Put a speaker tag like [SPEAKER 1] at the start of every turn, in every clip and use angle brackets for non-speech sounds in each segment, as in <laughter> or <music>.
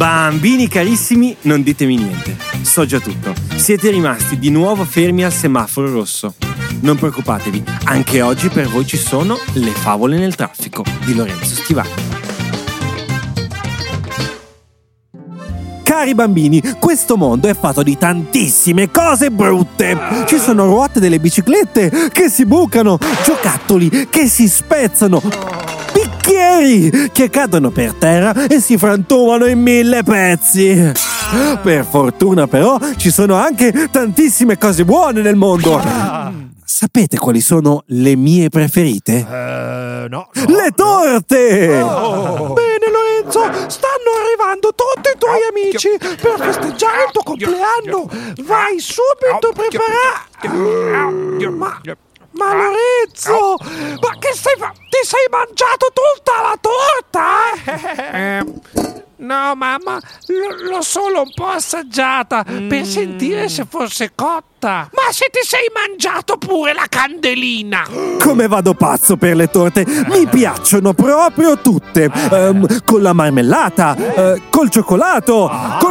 [SPEAKER 1] Bambini carissimi, non ditemi niente. So già tutto. Siete rimasti di nuovo fermi al semaforo rosso. Non preoccupatevi, anche oggi per voi ci sono le favole nel traffico di Lorenzo Stivali. Cari bambini, questo mondo è fatto di tantissime cose brutte. Ci sono ruote delle biciclette che si bucano, giocattoli che si spezzano, bicchieri che cadono per terra e si frantumano in mille pezzi. Per fortuna però ci sono anche tantissime cose buone nel mondo. Sapete quali sono le mie preferite?
[SPEAKER 2] Eh, no, no.
[SPEAKER 1] Le torte!
[SPEAKER 2] Oh.
[SPEAKER 3] Bene Lorenzo, stanno arrivando tutti i tuoi amici per festeggiare il tuo compleanno. Vai subito a preparare. Ma, ma Lorenzo, ma che stai fa? Ti sei mangiato tutta la torta?
[SPEAKER 4] Eh, no, mamma, l- l'ho solo un po' assaggiata per sentire se fosse cotta.
[SPEAKER 3] Ma se ti sei mangiato pure la candelina? <gasps>
[SPEAKER 1] Come vado pazzo per le torte? Mi piacciono proprio tutte. Ehm, con la marmellata, eh, col cioccolato,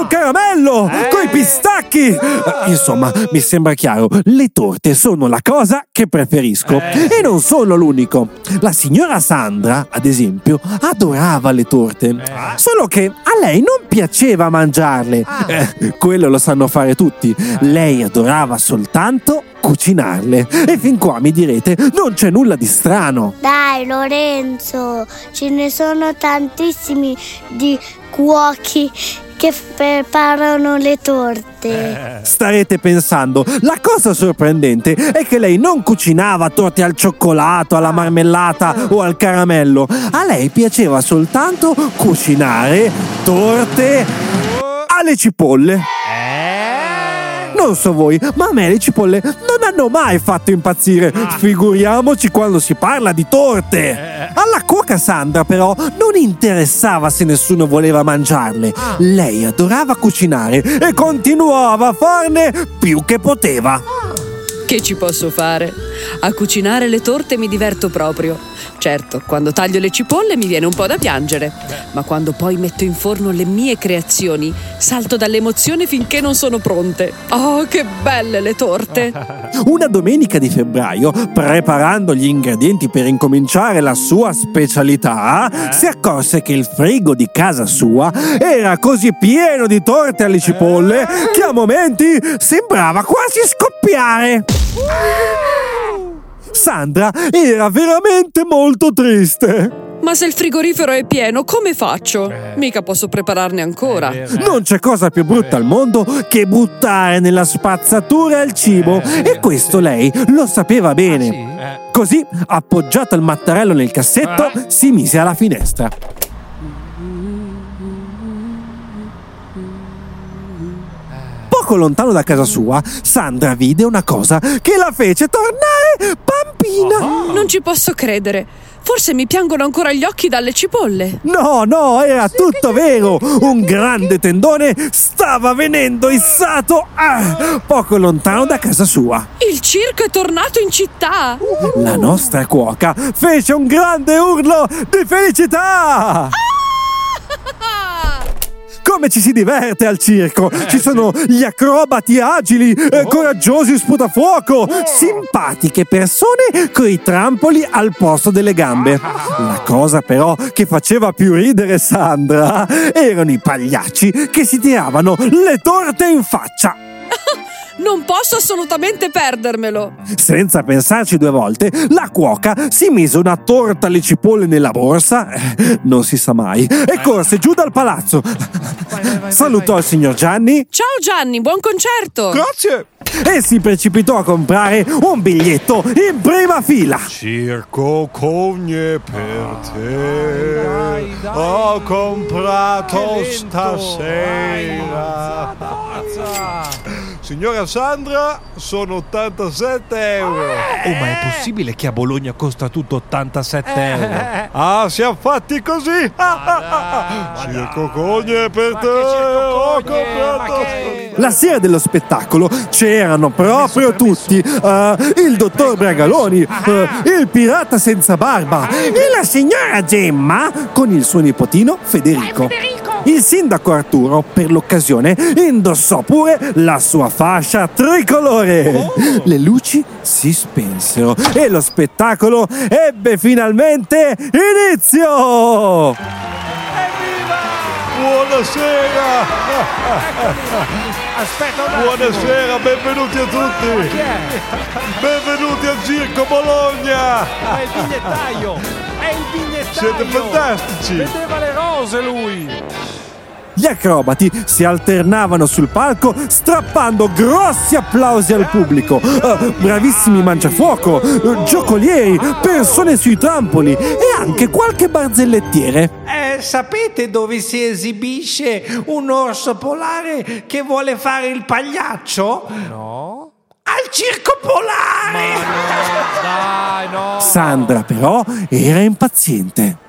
[SPEAKER 1] caramello, coi pistacchi. Eh, insomma, mi sembra chiaro, le torte sono la cosa che preferisco. E non sono l'unico. La signora Sandra, ad esempio, adorava le torte. Solo che a lei non piaceva mangiarle. Eh, quello lo sanno fare tutti. Lei adorava soltanto cucinarle. E fin qua mi direte, non c'è nulla di strano.
[SPEAKER 5] Dai Lorenzo, ce ne sono tantissimi di cuochi che preparano le torte.
[SPEAKER 1] Starete pensando, la cosa sorprendente è che lei non cucinava torte al cioccolato, alla marmellata o al caramello. A lei piaceva soltanto cucinare torte alle cipolle. Non so voi, ma a me le cipolle non hanno mai fatto impazzire. Figuriamoci quando si parla di torte. Alla cuoca Sandra, però, non interessava se nessuno voleva mangiarle. Lei adorava cucinare e continuava a farne più che poteva.
[SPEAKER 6] Che ci posso fare? A cucinare le torte mi diverto proprio. Certo, quando taglio le cipolle mi viene un po' da piangere, ma quando poi metto in forno le mie creazioni, salto dall'emozione finché non sono pronte. Oh, che belle le torte! <laughs>
[SPEAKER 1] Una domenica di febbraio, preparando gli ingredienti per incominciare la sua specialità, si accorse che il frigo di casa sua era così pieno di torte alle cipolle che a momenti sembrava quasi scoppiare. <laughs> Sandra era veramente molto triste.
[SPEAKER 6] Ma se il frigorifero è pieno, come faccio? Mica posso prepararne ancora.
[SPEAKER 1] Non c'è cosa più brutta al mondo che buttare nella spazzatura il cibo e questo lei lo sapeva bene. Così, appoggiato il mattarello nel cassetto, si mise alla finestra. Poco lontano da casa sua, Sandra vide una cosa che la fece tornare bambina.
[SPEAKER 6] Non ci posso credere. Forse mi piangono ancora gli occhi dalle cipolle.
[SPEAKER 1] No, no, era tutto vero. Un grande tendone stava venendo issato ah, poco lontano da casa sua.
[SPEAKER 6] Il circo è tornato in città.
[SPEAKER 1] La nostra cuoca fece un grande urlo di felicità. Come ci si diverte al circo! Ci sono gli acrobati agili, eh, coraggiosi sputafuoco, simpatiche persone coi trampoli al posto delle gambe. La cosa però che faceva più ridere Sandra erano i pagliacci che si tiravano le torte in faccia. <laughs>
[SPEAKER 6] Non posso assolutamente perdermelo.
[SPEAKER 1] Senza pensarci due volte, la cuoca si mise una torta alle cipolle nella borsa, non si sa mai, e corse giù dal palazzo. Salutò il signor Gianni
[SPEAKER 6] Ciao Gianni, buon concerto.
[SPEAKER 3] Grazie.
[SPEAKER 1] e si precipitò a comprare un biglietto in prima fila.
[SPEAKER 2] Circo cogne per te. Ho comprato stasera. Signora Sandra, sono 87 euro.
[SPEAKER 4] Oh, ma è possibile che a Bologna costa tutto 87 euro?
[SPEAKER 2] Ah, siamo fatti così. Circo cogne per te. Ho comprato
[SPEAKER 1] La sera dello spettacolo c'erano proprio tutti. eh, il dottor Bragaloni, eh, il pirata senza barba e la signora Gemma con il suo nipotino Federico.
[SPEAKER 3] Federico.
[SPEAKER 1] Il sindaco Arturo, per l'occasione, indossò pure la sua fascia tricolore. Le luci si spensero e lo spettacolo ebbe finalmente inizio!
[SPEAKER 2] Buonasera!
[SPEAKER 4] Aspetta un attimo.
[SPEAKER 2] Buonasera, benvenuti a tutti! Benvenuti al Circo Bologna!
[SPEAKER 4] È il bigliettaio. È il bigliettaio.
[SPEAKER 2] Siete fantastici!
[SPEAKER 4] Vedeva le rose lui.
[SPEAKER 1] Gli acrobati si alternavano sul palco strappando grossi applausi al pubblico. Eh, bravissimi mangiafuoco, eh, giocolieri, persone sui trampoli e anche qualche barzellettiere.
[SPEAKER 4] Eh, sapete dove si esibisce un orso polare che vuole fare il pagliaccio? No. Al circo polare! Dai, no.
[SPEAKER 1] Sandra però era impaziente.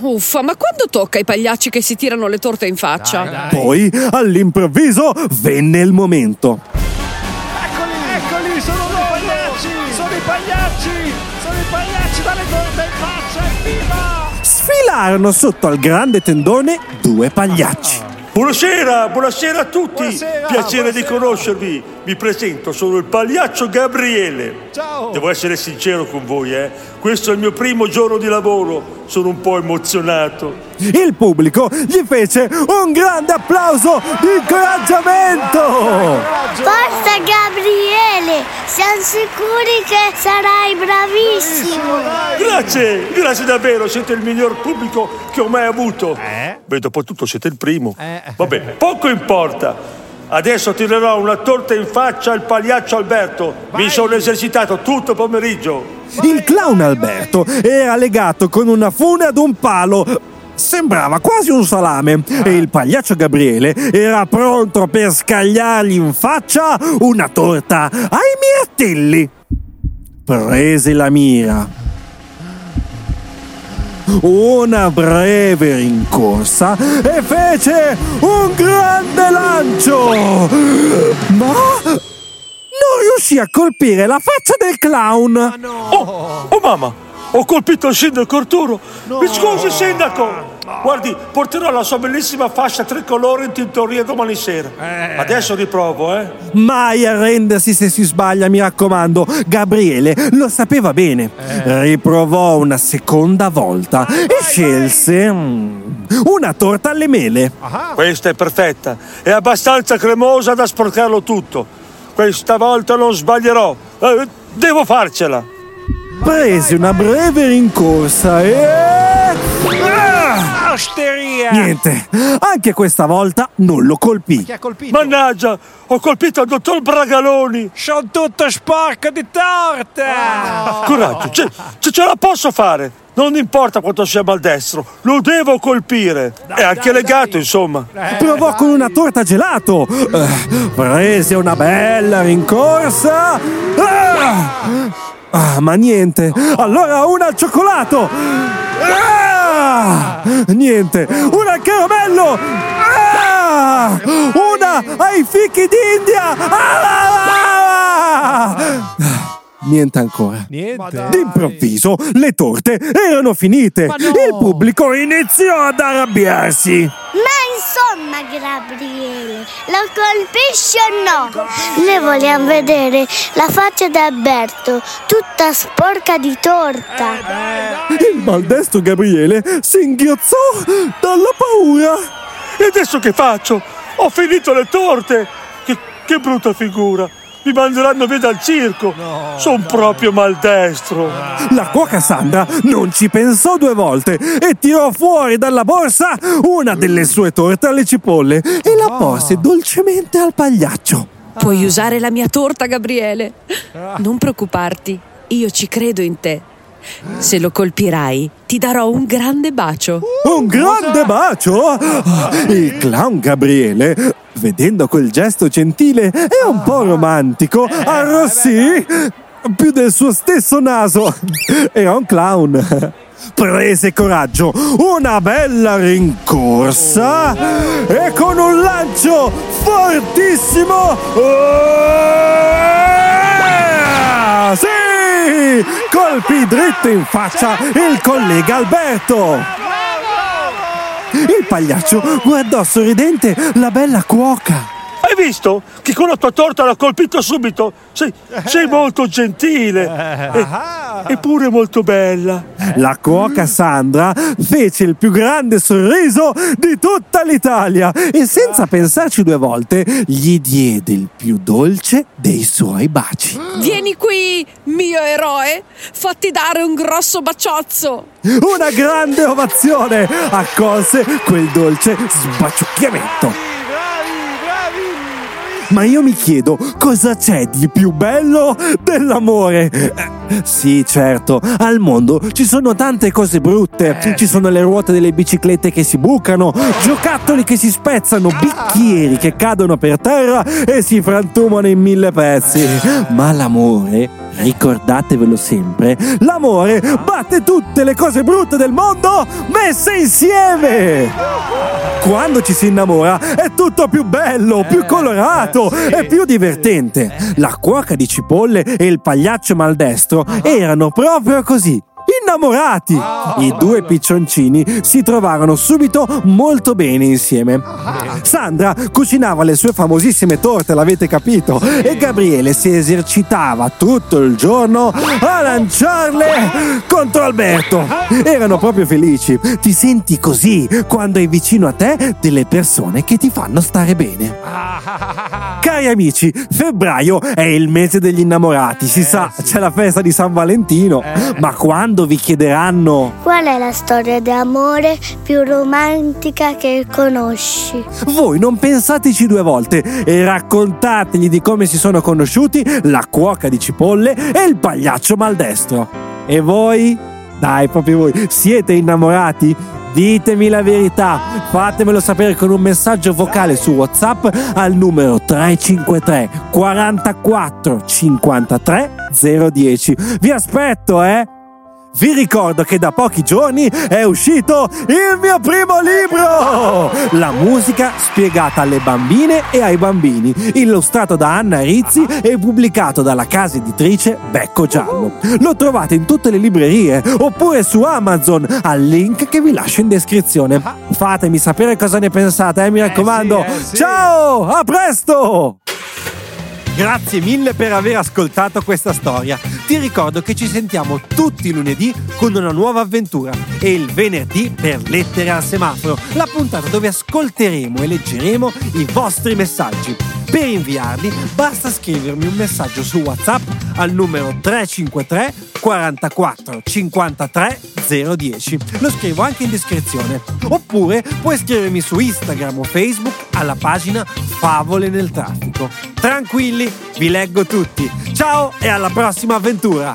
[SPEAKER 6] Uffa, ma quando tocca ai pagliacci che si tirano le torte in faccia?
[SPEAKER 1] Poi, all'improvviso, venne il momento.
[SPEAKER 4] Eccoli, eccoli, sono i pagliacci! Sono i pagliacci! Sono i pagliacci dalle torte in faccia, evviva!
[SPEAKER 1] Sfilarono sotto al grande tendone due pagliacci.
[SPEAKER 7] Buonasera, buonasera a tutti.
[SPEAKER 4] Buonasera,
[SPEAKER 7] Piacere di
[SPEAKER 4] buonasera.
[SPEAKER 7] conoscervi. Mi presento, sono il pagliaccio Gabriele.
[SPEAKER 4] Ciao!
[SPEAKER 7] Devo essere sincero con voi, eh. Questo è il mio primo giorno di lavoro. Sono un po' emozionato.
[SPEAKER 1] Il pubblico gli fece un grande applauso di incoraggiamento.
[SPEAKER 5] Forza Gabriele, siamo sicuri che sarai bravissimo.
[SPEAKER 7] Grazie, grazie davvero. Siete il miglior pubblico che ho mai avuto. Beh, dopo tutto siete il primo. Vabbè, poco importa. Adesso tirerò una torta in faccia al pagliaccio Alberto. Mi sono esercitato tutto pomeriggio.
[SPEAKER 1] Il clown Alberto era legato con una fune ad un palo. Sembrava quasi un salame e il pagliaccio Gabriele era pronto per scagliargli in faccia una torta ai mirtilli. Prese la mira. Una breve rincorsa e fece un grande lancio. Ma non riuscì a colpire la faccia del clown.
[SPEAKER 7] Oh, oh mamma, ho colpito il sindaco Arturo. Mi scusi sindaco. Guardi, porterò la sua bellissima fascia tricolore in tintoria domani sera. Adesso riprovo, eh.
[SPEAKER 1] Mai arrendersi se si sbaglia, mi raccomando. Gabriele lo sapeva bene. Riprovò una seconda volta e scelse mm, una torta alle mele.
[SPEAKER 7] Questa è perfetta. È abbastanza cremosa da sporcarlo tutto. Questa volta non sbaglierò. Eh, devo farcela.
[SPEAKER 1] Prese una breve rincorsa e...
[SPEAKER 4] Osteria!
[SPEAKER 1] Niente, anche questa volta non lo colpì.
[SPEAKER 4] Chi ha colpito?
[SPEAKER 7] Mannaggia, ho colpito il dottor Bragaloni.
[SPEAKER 4] Sono tutto sporco di torta!
[SPEAKER 7] Coraggio, ce, ce- ce la posso fare. Non importa quanto sia maldestro, lo devo colpire. È anche
[SPEAKER 4] dai,
[SPEAKER 7] legato,
[SPEAKER 4] dai.
[SPEAKER 7] insomma.
[SPEAKER 1] Provò con una torta gelato. Eh, prese una bella rincorsa. Ah! Ah, ma niente. Allora una al cioccolato. Ah! Niente. Una al caramello. Ah! Una ai fichi d'India. Ah! Niente ancora.
[SPEAKER 4] Niente.
[SPEAKER 1] D'improvviso le torte erano finite. Il pubblico iniziò ad arrabbiarsi.
[SPEAKER 5] Ma insomma, Gabriele, lo colpisci o no? Noi vogliamo vedere la faccia di Alberto, tutta sporca di torta.
[SPEAKER 1] Il maldestro Gabriele si inghiozzò dalla paura.
[SPEAKER 7] E adesso che faccio? Ho finito le torte. Che, che brutta figura. Mi manderanno via dal circo. Sono proprio maldestro.
[SPEAKER 1] La cuoca Sandra non ci pensò due volte e tirò fuori dalla borsa una delle sue torte alle cipolle e la porse dolcemente al pagliaccio.
[SPEAKER 6] Puoi usare la mia torta, Gabriele. Non preoccuparti, io ci credo in te. Se lo colpirai, ti darò un grande bacio.
[SPEAKER 1] Un grande bacio! Il clown Gabriele, vedendo quel gesto gentile e un po' romantico, arrossì più del suo stesso naso. Era un clown. Prese coraggio, una bella rincorsa e con un lancio fortissimo. Ah, Sì! Colpì dritto in faccia il collega Alberto. Il pagliaccio guardò sorridente la bella cuoca.
[SPEAKER 7] Hai visto che con la tua torta l'ha colpito subito? Sei, sei molto gentile <laughs> e, eppure molto bella.
[SPEAKER 1] La cuoca Sandra fece il più grande sorriso di tutta l'Italia e senza pensarci due volte gli diede il più dolce dei suoi baci.
[SPEAKER 6] Vieni qui, mio eroe, fatti dare un grosso baciozzo.
[SPEAKER 1] Una grande ovazione accolse quel dolce sbaciucchiamento. Ma io mi chiedo cosa c'è di più bello dell'amore? Eh, sì, certo, al mondo ci sono tante cose brutte. Ci sono le ruote delle biciclette che si bucano, giocattoli che si spezzano, bicchieri che cadono per terra e si frantumano in mille pezzi. Ma l'amore ricordatevelo sempre, l'amore batte tutte le cose brutte del mondo messe insieme. Quando ci si innamora è tutto più bello, più colorato e più divertente. La cuoca di cipolle e il pagliaccio maldestro erano proprio così innamorati. I due piccioncini si trovarono subito molto bene insieme. Sandra cucinava le sue famosissime torte, l'avete capito, e Gabriele si esercitava tutto il giorno a lanciarle contro Alberto. Erano proprio felici. Ti senti così quando hai vicino a te delle persone che ti fanno stare bene. Cari amici, febbraio è il mese degli innamorati, si sa, c'è la festa di San Valentino, ma quando vi chiederanno
[SPEAKER 5] Qual è la storia d'amore più romantica che conosci?
[SPEAKER 1] Voi non pensateci due volte e raccontategli di come si sono conosciuti la cuoca di cipolle e il pagliaccio maldestro. E voi? Dai, proprio voi, siete innamorati? Ditemi la verità, fatemelo sapere con un messaggio vocale su WhatsApp al numero 353 44 53 010. Vi aspetto, eh? Vi ricordo che da pochi giorni è uscito il mio primo libro! La musica spiegata alle bambine e ai bambini, illustrato da Anna Rizzi e pubblicato dalla casa editrice Becco Giallo. Lo trovate in tutte le librerie oppure su Amazon al link che vi lascio in descrizione. Fatemi sapere cosa ne pensate, eh, mi raccomando. Ciao, a presto! Grazie mille per aver ascoltato questa storia. Ti ricordo che ci sentiamo tutti i lunedì con una nuova avventura e il venerdì per Lettere al semaforo, la puntata dove ascolteremo e leggeremo i vostri messaggi. Per inviarli basta scrivermi un messaggio su WhatsApp al numero 353 44 53 010. Lo scrivo anche in descrizione. Oppure puoi scrivermi su Instagram o Facebook alla pagina Favole nel traffico. Tranquilli, vi leggo tutti. Ciao e alla prossima avventura!